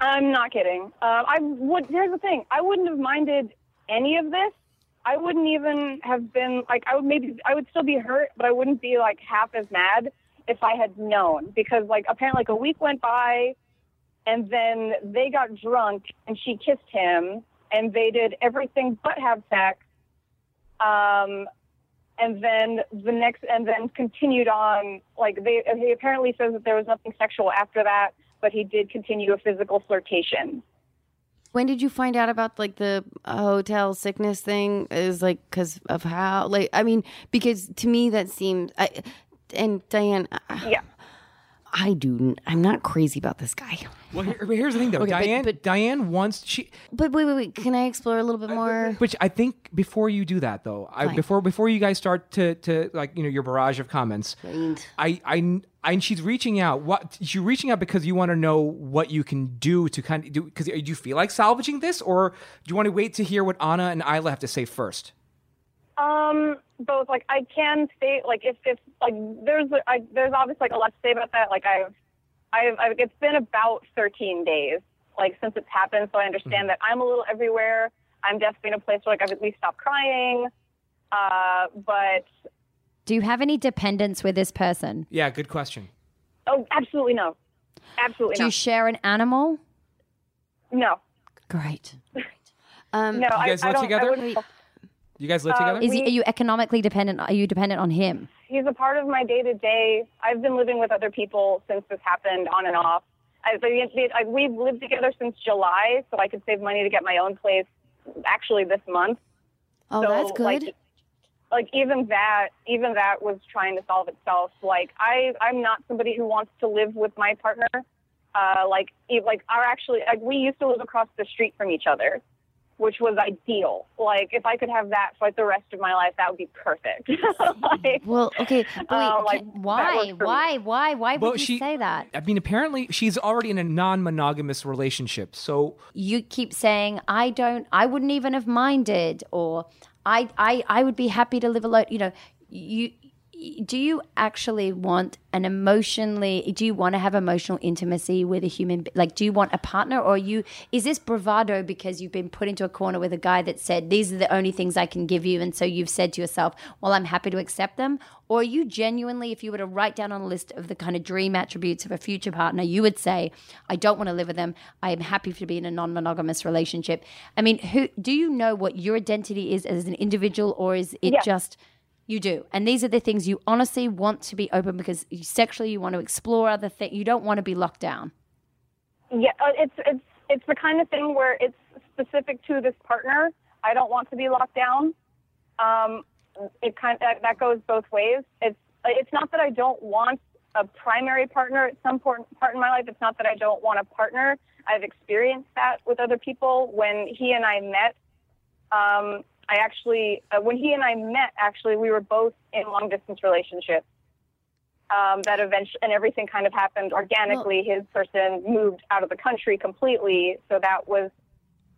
I'm not kidding. Um, I would. Here's the thing. I wouldn't have minded any of this. I wouldn't even have been like. I would maybe. I would still be hurt, but I wouldn't be like half as mad if I had known. Because like apparently, like a week went by, and then they got drunk, and she kissed him, and they did everything but have sex. Um, and then the next, and then continued on. Like they, he apparently says that there was nothing sexual after that, but he did continue a physical flirtation. When did you find out about like the uh, hotel sickness thing? Is like because of how? Like, I mean, because to me that seemed. I, and Diane, yeah, I do. I'm not crazy about this guy. Well, here, here's the thing, though. Okay, Diane, but- Diane wants she. But wait, wait, wait. Can I explore a little bit more? Which I think before you do that, though, I, before before you guys start to to like you know your barrage of comments, I I. I, and she's reaching out. What she's reaching out because you want to know what you can do to kind of do. Because do you feel like salvaging this, or do you want to wait to hear what Anna and Isla have to say first? Um, both. Like I can say, like if if like there's I, there's obviously like a lot to say about that. Like I've, I've, I've it's been about 13 days like since it's happened, so I understand that I'm a little everywhere. I'm definitely in a place where like I've at least stopped crying. Uh, but Do you have any dependence with this person? Yeah, good question. oh, absolutely no, absolutely Do no. you share an animal? no, Great. Um, no. You I, guys I live don't, together? I wouldn't, You guys live Uh, together? Is he, are you economically dependent? Are you dependent on him? he's a part of my day to day. I've been living with other people since this happened, on and off. I, I, I, we've lived together since July, so I could save money to get my own place. Actually, this month. Oh, So, that's good. Like, like even that, even that was trying to solve itself. Like I, I'm not somebody who wants to live with my partner. Uh, like, e- like our actually, like we used to live across the street from each other, which was ideal. Like if I could have that for like the rest of my life, that would be perfect. like, well, okay, but wait, uh, like, can- that Why? works for me. Why? Why? Why would Well, you she- say that? I mean, apparently she's already in a non-monogamous relationship, so You keep saying, "I don't. I wouldn't even have minded," or "I, I, I would be happy to live alone." You know, you. Do you actually want an emotionally? Do you want to have emotional intimacy with a human? Like, do you want a partner, or you? Is this bravado because you've been put into a corner with a guy that said these are the only things I can give you, and so you've said to yourself, "Well, I'm happy to accept them," or are you genuinely, if you were to write down on a list of the kind of dream attributes of a future partner, you would say, "I don't want to live with them. I am happy to be in a non-monogamous relationship." I mean, who do you know what your identity is as an individual, or is it Yeah. just you do? And these are the things you honestly want to be open because you, sexually you want to explore other things. You don't want to be locked down. Yeah, uh, it's it's it's the kind of thing where it's specific to this partner. I don't want to be locked down. Um, it kind that, that goes both ways. It's it's not that I don't want a primary partner at some point part in my life. It's not that I don't want a partner. I've experienced that with other people. When he and I met, um, I actually uh, when he and I met, actually we were both in long distance relationships um, that eventually and everything kind of happened organically. His person moved out of the country completely, so that was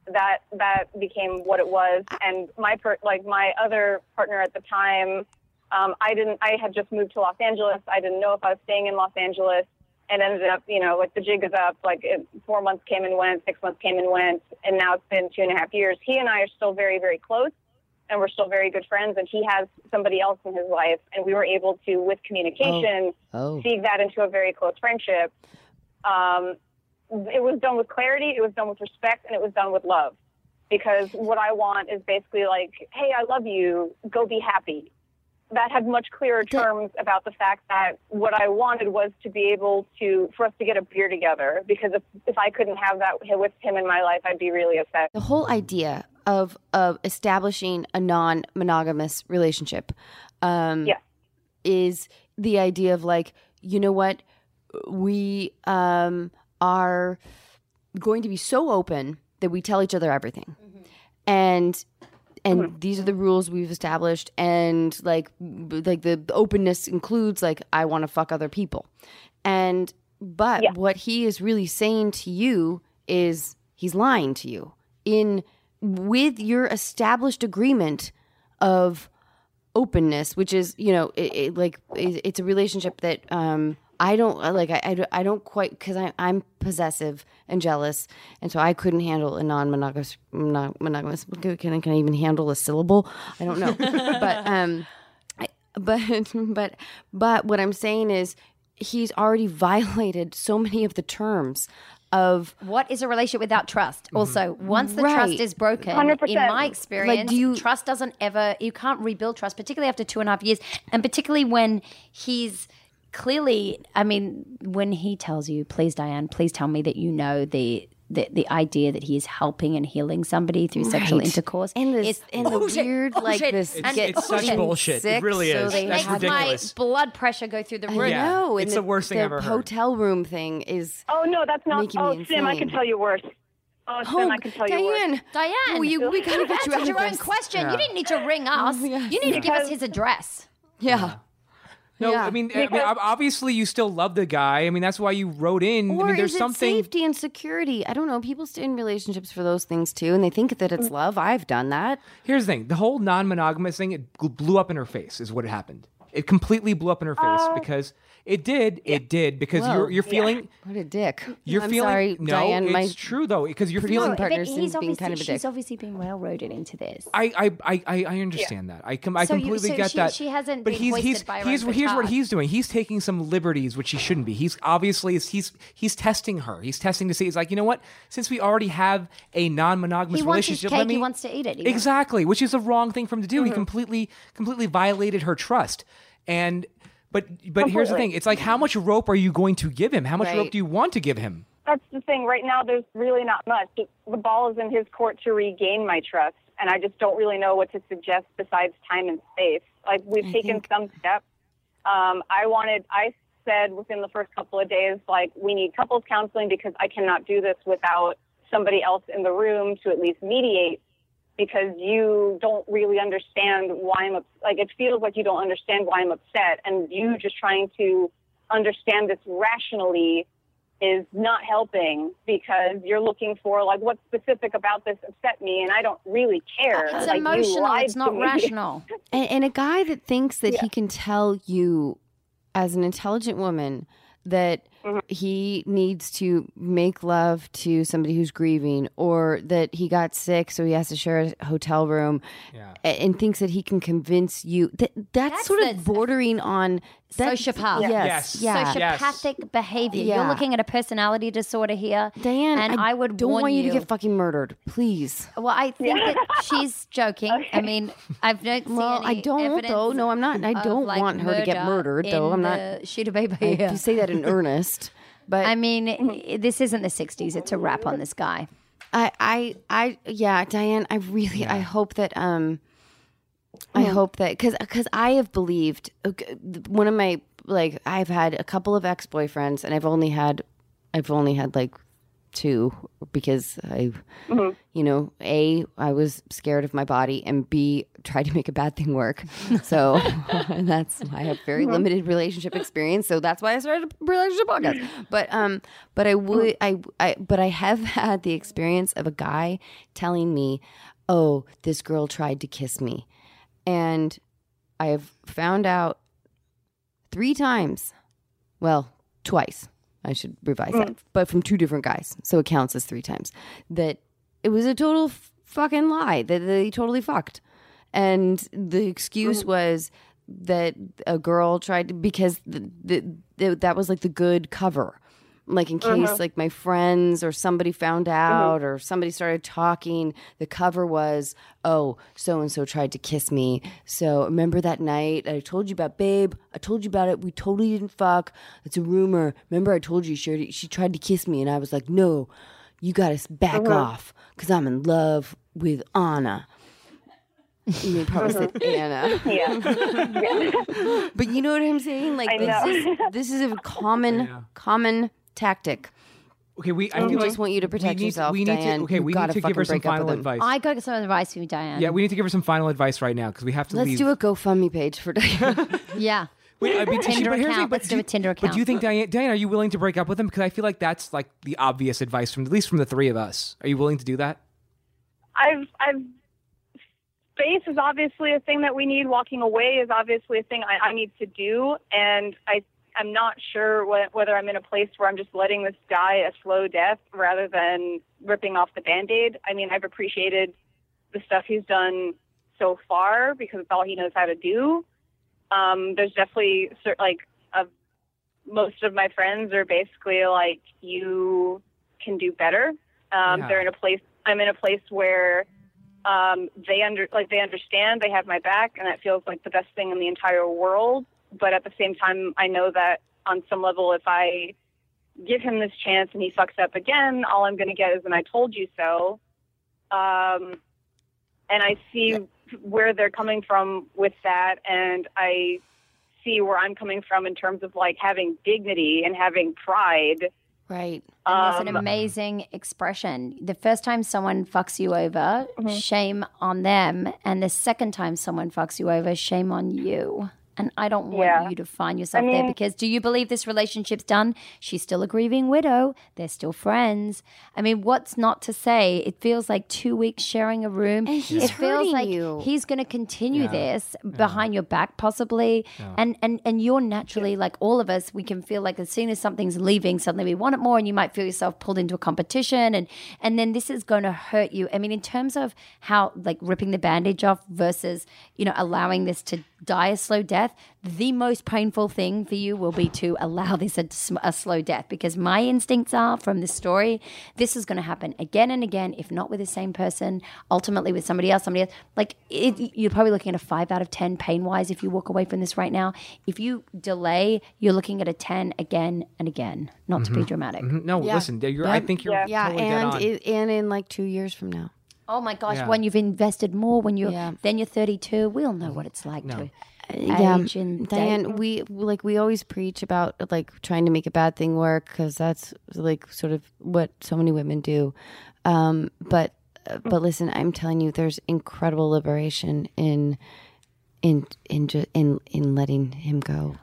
that that became what it was. And my per, like my other partner at the time, um, I didn't. I had just moved to Los Angeles. I didn't know if I was staying in Los Angeles. And ended up, you know, like the jig is up. Like it, four months came and went, six months came and went, and now it's been two and a half years. He and I are still very, very close and we're still very good friends. And he has somebody else in his life, and we were able to, with communication, Oh. Oh. that into a very close friendship. Um, it was done with clarity, it was done with respect, and it was done with love. Because what I want is basically like, hey, I love you, go be happy. That had much clearer terms about the fact that what I wanted was to be able to, for us to get a beer together. Because if, if I couldn't have that with him in my life, I'd be really upset. the whole idea of of establishing a non-monogamous relationship um Yeah. is the idea of like you know what? We um are going to be so open that we tell each other everything. And and these are the rules we've established and like like the openness includes like i want to fuck other people. And but what he is really saying to you is he's lying to you in with your established agreement of openness which is you know it, it, like it, it's a relationship that um i don't like i, I, don't- I don't quite because i'm possessive and jealous and so i couldn't handle a non-monogamous non- monogamous can, I- can i even handle a syllable? I don't know. But um I, but but but what i'm saying is he's already violated so many of the terms of What is a relationship without trust? Mm-hmm. Also, once the trust is broken, 100%. in my experience, do you- trust doesn't ever, you can't rebuild trust, particularly after two and a half years. And particularly when he's clearly, I mean, when he tells you, please, Diane, please tell me that you know the the the idea that he is helping and healing somebody through sexual intercourse. And this- is and the bullshit, weird, like, bullshit, this and- It's- it's such bullshit. bullshit. It sick, really so is. they That's makes ridiculous. my blood pressure go through the roof. Yeah. know. It's and the worst thing the I've ever heard. hotel room thing is. Oh no, that's not. Making Oh, me Sim, I can tell you worse. Oh, Sim, oh, I can tell you worse. Diane, Diane, we, we gotta get you out of your own question. Yeah. You didn't need to ring us. Oh, yes. You need to give us his address. Yeah. No, Yeah. I mean, I mean, obviously you still love the guy. I mean, that's why you wrote in. Or I mean, there's is it something. safety and security? I don't know. People stay in relationships for those things too, and they think that it's mm. love. I've done that. Here's the thing: the whole non-monogamous thing it blew up in her face. Is what happened. It completely blew up in her face Uh, because it did. It did because Whoa. you're you're feeling. What a dick. You're I'm feeling. sorry, no, Diane. it's my true though because you're feeling. partner But seems he's being obviously, kind of a dick. she's obviously been railroaded into this. I, I, I, I I understand that. I com- I So you- completely so get she- that. she hasn't but been he's he's by her he's own here's what he's doing. He's taking some liberties which he shouldn't be. He's obviously he's he's testing her. He's testing to see. He's like, you know what? Since we already have a non-monogamous He wants his relationship, cake, let me he wants to eat it. He exactly, which is the wrong thing for him to do. Mm-hmm. He completely completely violated her trust. And but but here's the thing. It's like how much rope are you going to give him? How much Right. rope do you want to give him? That's the thing. Right now, there's really not much. The ball is in his court to regain my trust, and I just don't really know what to suggest besides time and space. Like we've taken some steps. Um, I wanted. I said within the first couple of days, like we need couples counseling because I cannot do this without somebody else in the room to at least mediate. Because you don't really understand why I'm ups- like it feels like you don't understand why I'm upset, and you just trying to understand this rationally is not helping because you're looking for like what specific about this upset me and I don't really care. It's like, emotional. It's not rational. And, and a guy that thinks that Yeah. he can tell you, as an intelligent woman, that Mm-hmm. he needs to make love to somebody who's grieving, or that he got sick, so he has to share a hotel room, Yeah. a- and thinks that he can convince you. That that's, That's sort of bordering on that, Sociopath. Yes, Yes. yeah. Yes. Sociopathic behavior. Yeah. You're looking at a personality disorder here. Diane, and I, would don't warn want you to get fucking murdered, please. Well, I think that she's joking. I mean, I've not seen Well, I any don't, though. No, I'm not. I don't like, want her to get murdered, though. I'm not. the Shooter baby. I here. do say that in earnest, but I mean, this isn't the '60s. It's a wrap on this guy. I, I, I, yeah, Diane, I really, I hope that, um, I hope that, cause, cause I have believed okay, one of my, like, I've had a couple of ex boyfriends and I've only had, I've only had like two because I, mm-hmm. you know, A, I was scared of my body and B, tried to make a bad thing work. So that's, why I have very mm-hmm. limited relationship experience. So that's why I started a relationship podcast. But, um, but I would, mm-hmm. I, I, but I have had the experience of a guy telling me, oh, this girl tried to kiss me. And I have found out three times, well, twice. I should revise that, mm. but from two different guys. So it counts as three times. That it was a total f- fucking lie, that they totally fucked. And the excuse mm. was that a girl tried to, because the, the, the, that was like the good cover. Like in uh-huh. case like my friends or somebody found mm-hmm. out or somebody started talking, the cover was, oh, so and so tried to kiss me. So remember that night I told you about, babe? I told you about it. We totally didn't fuck. It's a rumor. Remember I told you she, she tried to kiss me, and I was like, no, you got to back uh-huh. off because I'm in love with Anna. You may probably uh-huh. said Anna. Yeah. But you know what I'm saying? Like I this know. is this is a common Yeah. common tactic. Okay, we. I I feel just want you to we protect need- yourself, we need Diane. To, okay, we gotta need to give her some final advice. I got some advice for you, Diane. yeah, we need to give her some final advice right now because we have to Let's leave. do a GoFundMe page for Diane. yeah. Wait, I mean, Tinder but here's the thing, account. but Let's do do- a Tinder account. But do you think Diane, Diane, are you willing to break up with him? Because I feel like that's like the obvious advice from at least from the three of us. Are you willing to do that? I've I've space is obviously a thing that we need. Walking away is obviously a thing I, I need to do, and I I'm not sure wh- whether I'm in a place where I'm just letting this die a slow death rather than ripping off the band-aid. I mean, I've appreciated the stuff he's done so far because it's all he knows how to do. Um, there's definitely like a, most of my friends are basically like you can do better. Um, Yeah. They're in a place. I'm in a place where um, they under like they understand they have my back, and that feels like the best thing in the entire world. But at the same time, I know that on some level, if I give him this chance and he fucks up again, all I'm going to get is an "I told you so." Um, and I see where they're coming from with that, and I see where I'm coming from in terms of like having dignity and having pride. Right. And there's an Um, amazing expression. The first time someone fucks you over, Mm-hmm. shame on them. And the second time someone fucks you over, shame on you. And I don't want Yeah. you to find yourself there mean- because do you believe this relationship's done? She's still a grieving widow. They're still friends. I mean, what's not to say? It feels like two weeks sharing a room. And he's it feels like you. he's going to continue Yeah. this behind your back, possibly. Yeah. And and and you're naturally like all of us. We can feel like as soon as something's leaving, suddenly we want it more, and you might feel yourself pulled into a competition, and and then this is going to hurt you. I mean, in terms of how like ripping the bandage off versus you know allowing this to die a slow death, the most painful thing for you will be to allow this a, a slow death because my instincts are from this story, this is going to happen again and again, if not with the same person, ultimately with somebody else, somebody else. Like it, you're probably looking at a five out of 10 pain wise if you walk away from this right now. If you delay, you're looking at a 10 again and again, not to be dramatic. Mhm. No, Yeah. listen, you're, I think you're Yeah, totally dead and on. it, and in like two years from now. Oh my gosh, Yeah. when you've invested more, when you're Yeah. then you're 32, we all know what it's like No. to yeah, and Diane, we like we always preach about like trying to make a bad thing work because that's like sort of what so many women do. Um, but but listen, I'm telling you, there's incredible liberation in in in in in letting him go.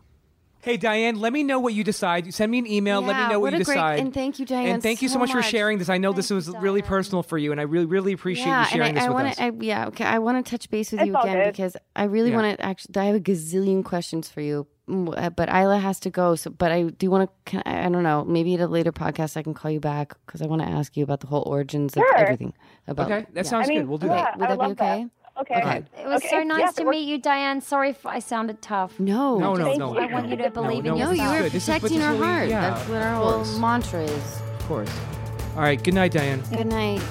Hey Diane, let me know what you decide. Send me an email. let me know what what, you a great- decide. and thank you, Diane, And thank you so, so much, for sharing this. I know this was really personal for you, and I really, really appreciate yeah, you sharing and I, this I with wanna, us. I, yeah, okay. I want to touch base with It's you again good. because I really Yeah. want to actually. I have a gazillion questions for you, Mm, uh, but Isla has to go. So, but I do want to. I, I don't know. Maybe at a later podcast, I can call you back because I want to ask you about the whole origins Sure. of everything. About okay, that yeah. sounds I mean, good. We'll do yeah, that. Would that be love okay? Okay. Okay. It was Okay, so yeah, nice to meet you, Diane. Sorry if I sounded tough. No, No, no, Thank no. I want you to believe no, in no, No, you is were good. This is what's protecting her heart. yeah, That's what of our whole mantra is. Of course. All right. Good night, Diane. Good night.